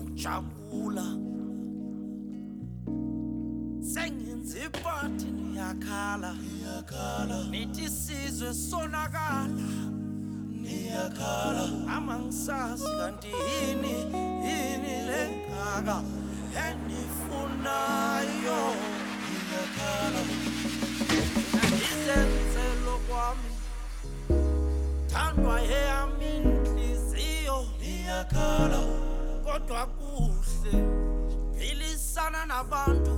nifuna ukujabula sengenza iphathi niyakhala nithi sizwe sonakala. Niyakhala ama ngisazi kanti yini yini lengaka enifunayo niyakhala ngizenzelo kwami. Thandwa yeyami inhliziyo. Niyakhala kodwa kuhle. Philisana nabantu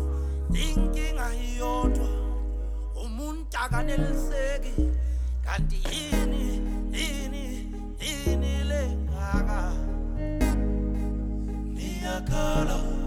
inkinga iyodwa. Umuntu akaneliseki kanti yini yini yini lengaka niyakhala niyakhala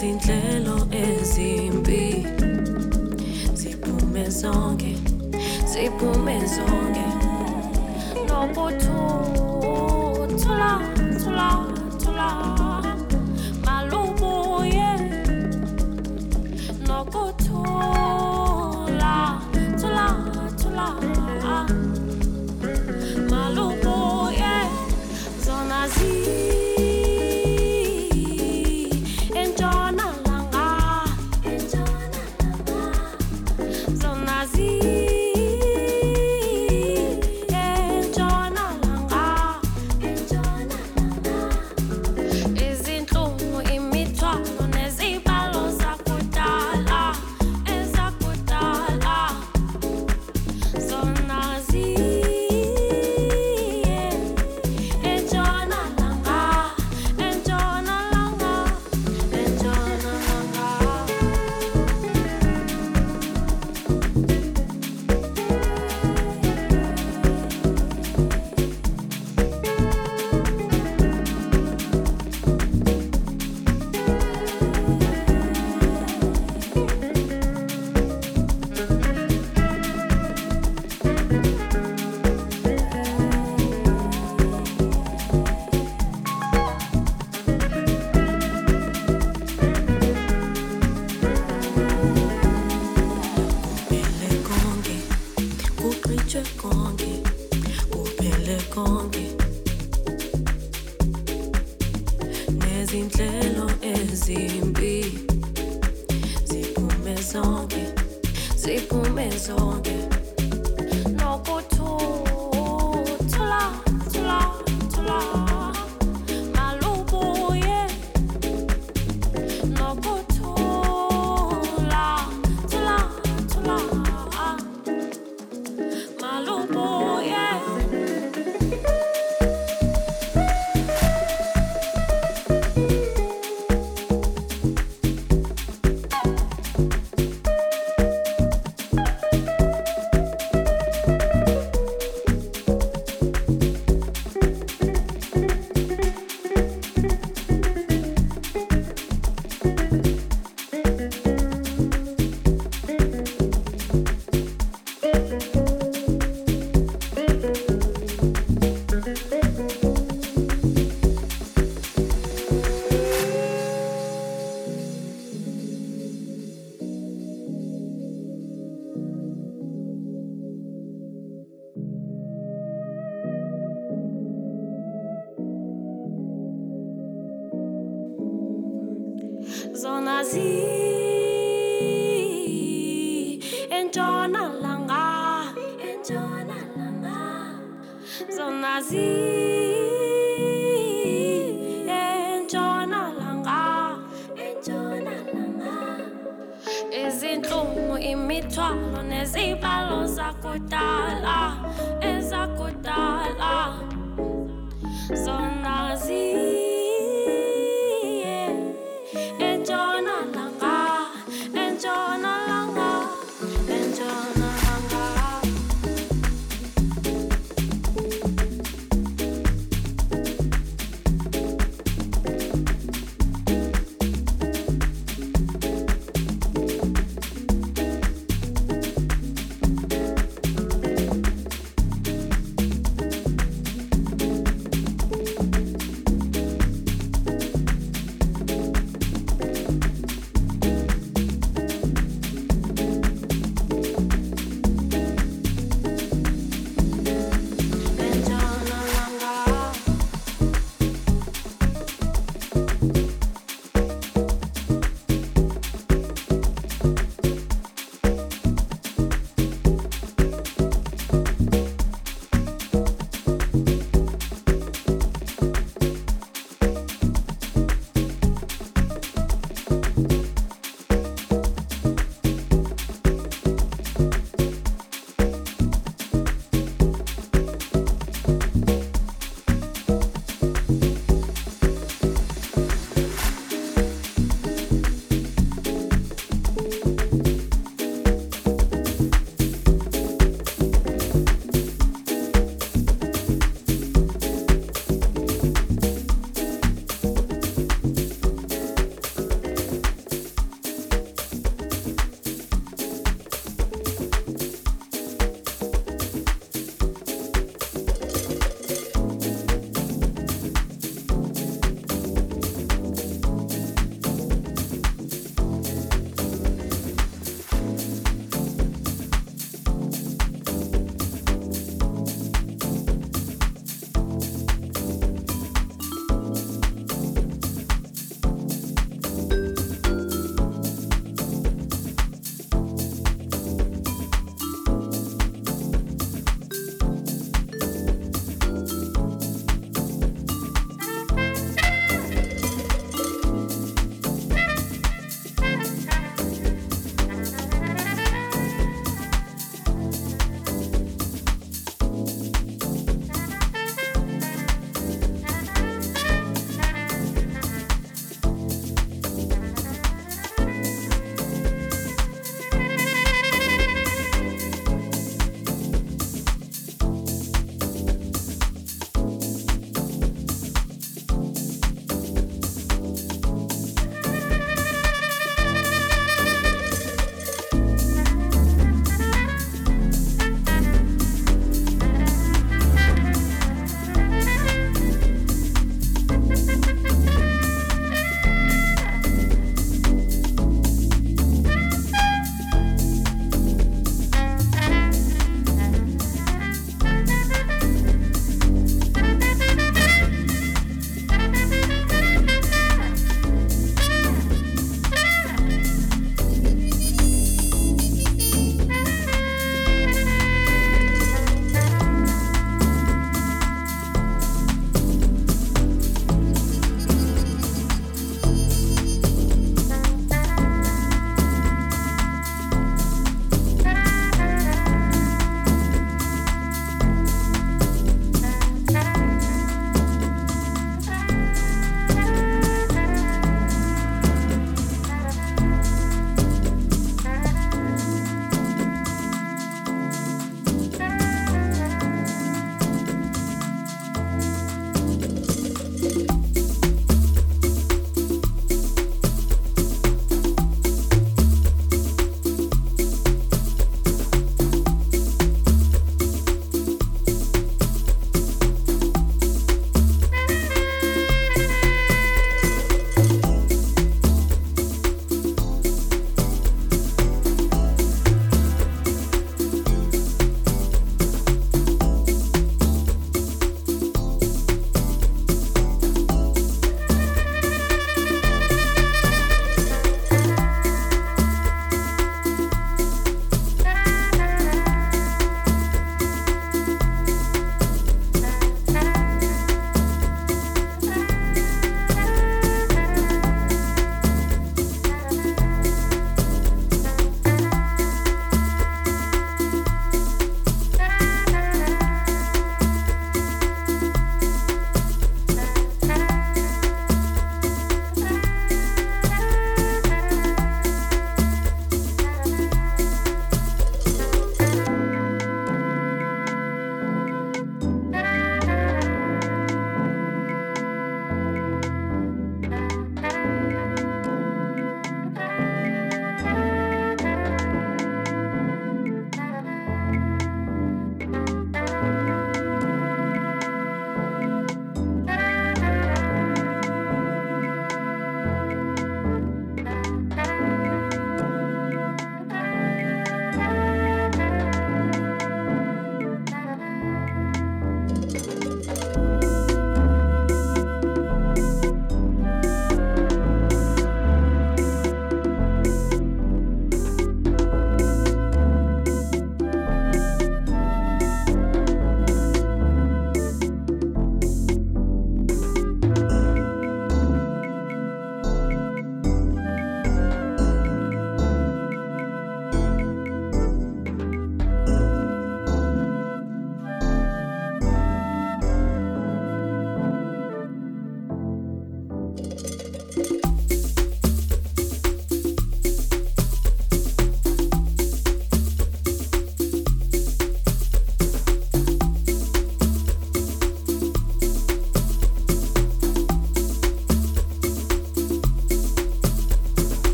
izinhlelo ezimbi. Siphume zonke siphume zonke.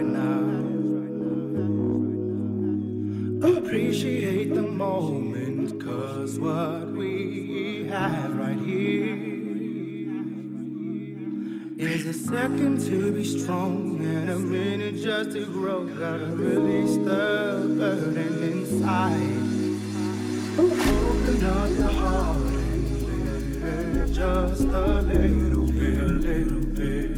right now. Appreciate the moment, cause what we have right here is a second to be strong and a minute just to grow. Gotta release the burden inside. Open up your heart and live just a little bit, a little bit.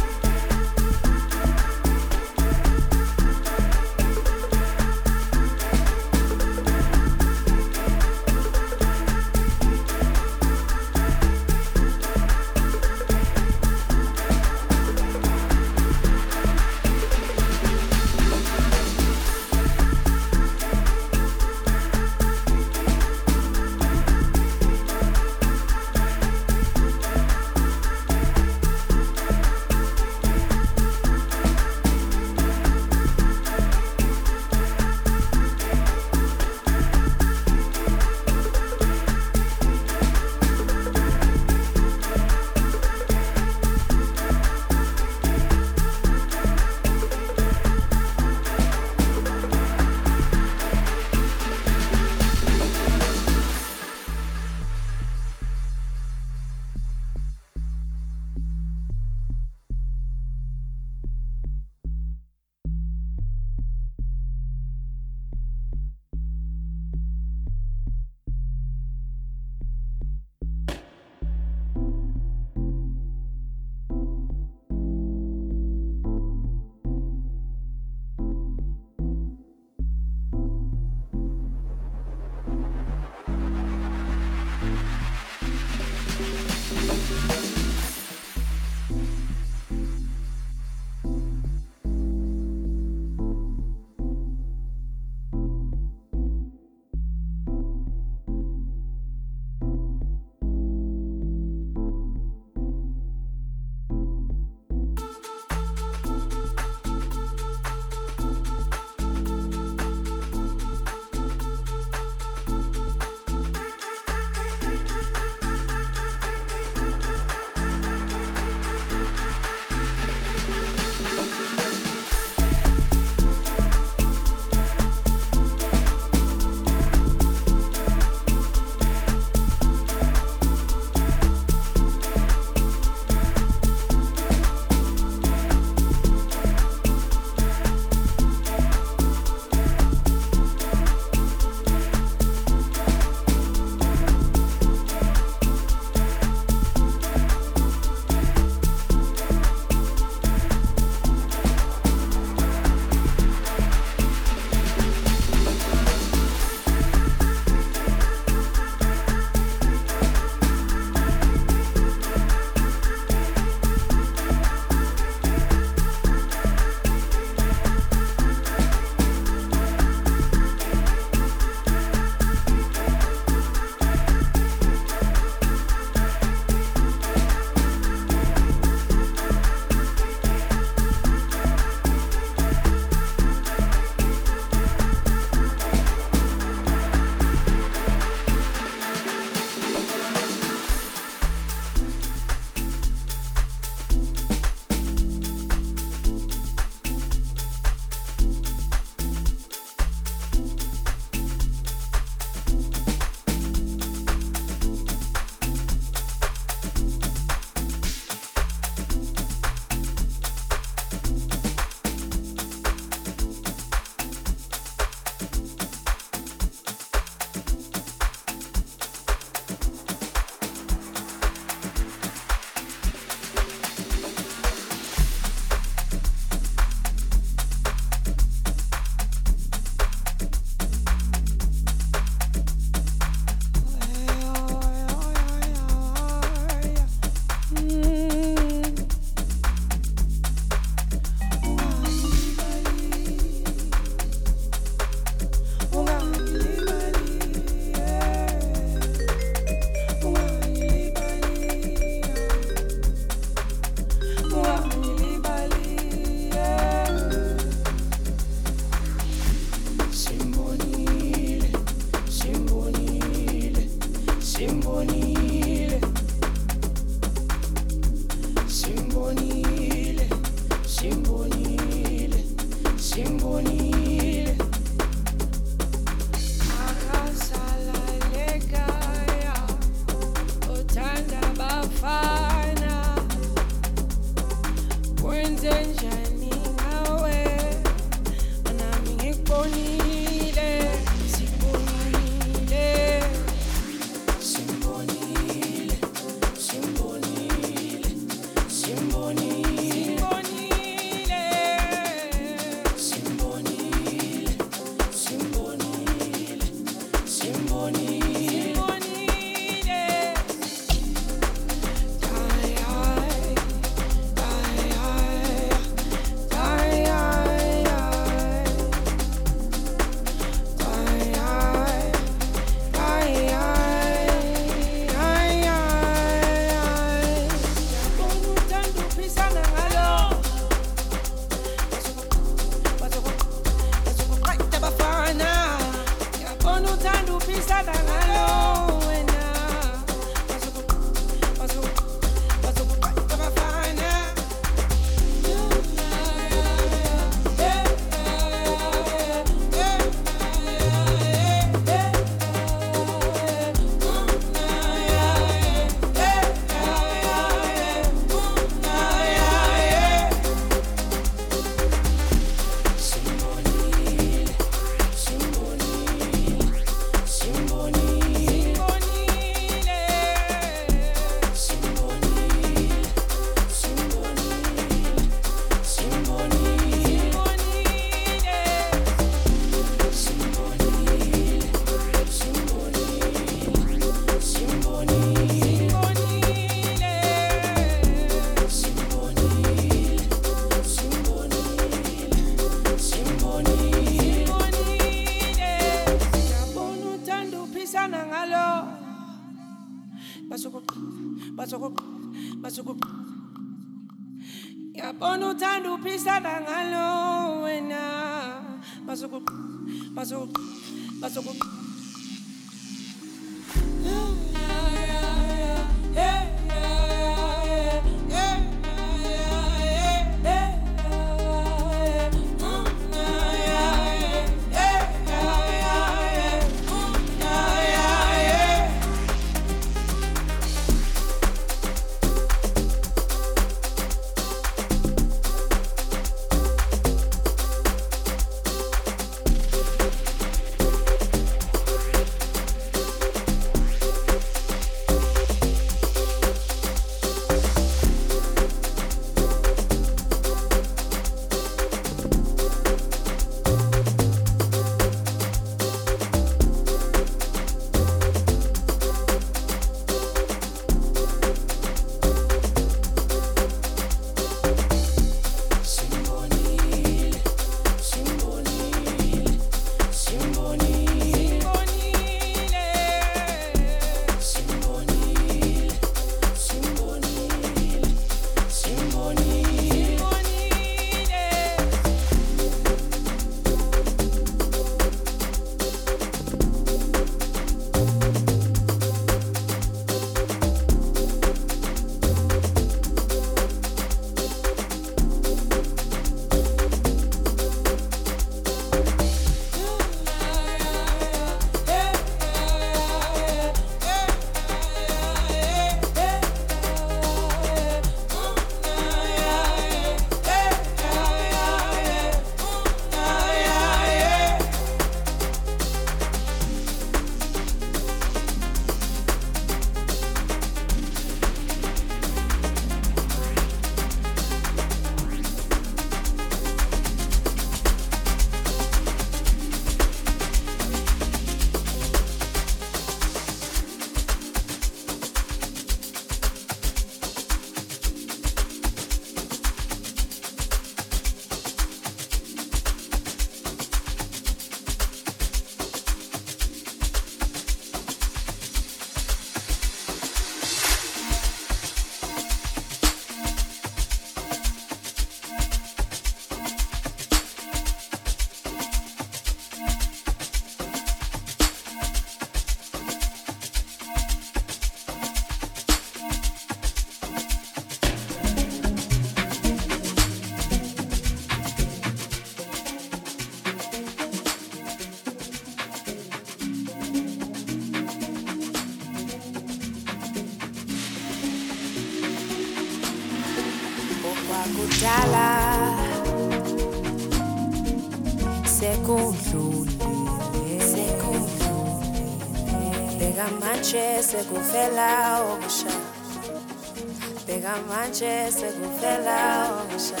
Beka manje sekuvela okusha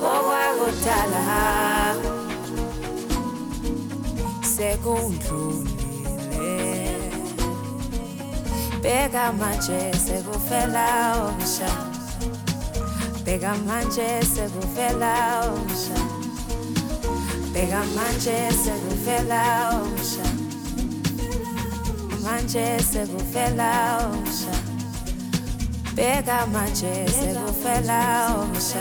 okwakudala sekudlulile beka manje sekuvela okusha beka manje sekuvela okusha beka manje sekuvela okusha manje sekuvela Pega Manchester, vou fela o chá.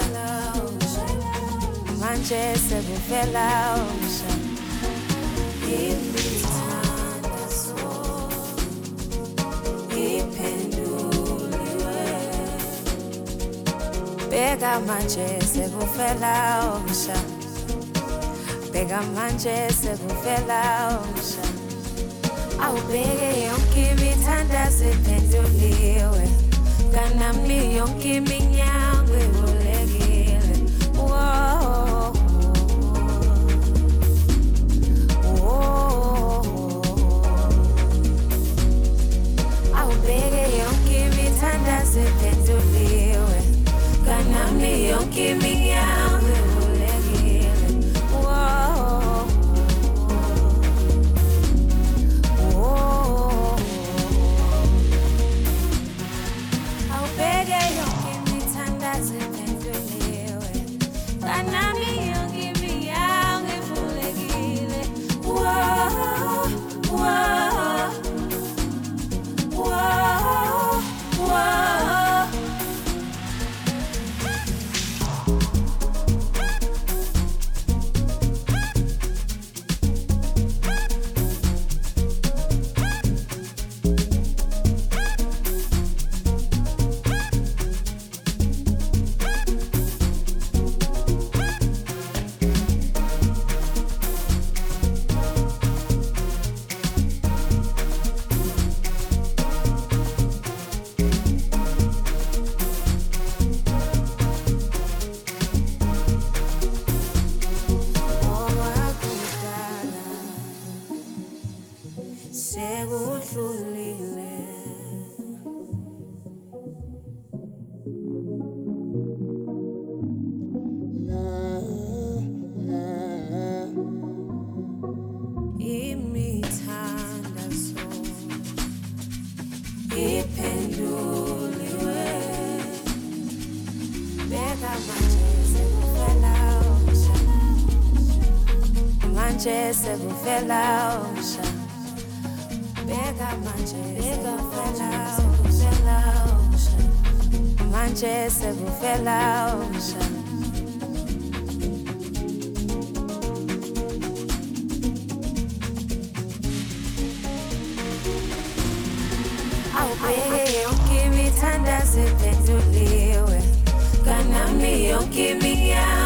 Manchester, vou fela o chá. Ipitanda so, ipenduliwe. Pega Manchester, vou fela o chá. Pega se vou fela que me tanda se imithandazo iphenduliwe kanami yonke imithandazo iphenduliwe kanami yonke manje sekuvela usha. Beka sekuvela sekuvela usha. Manje sekuvela usha. Yonke imithandazo iphenduliwe kanami yonke iminyango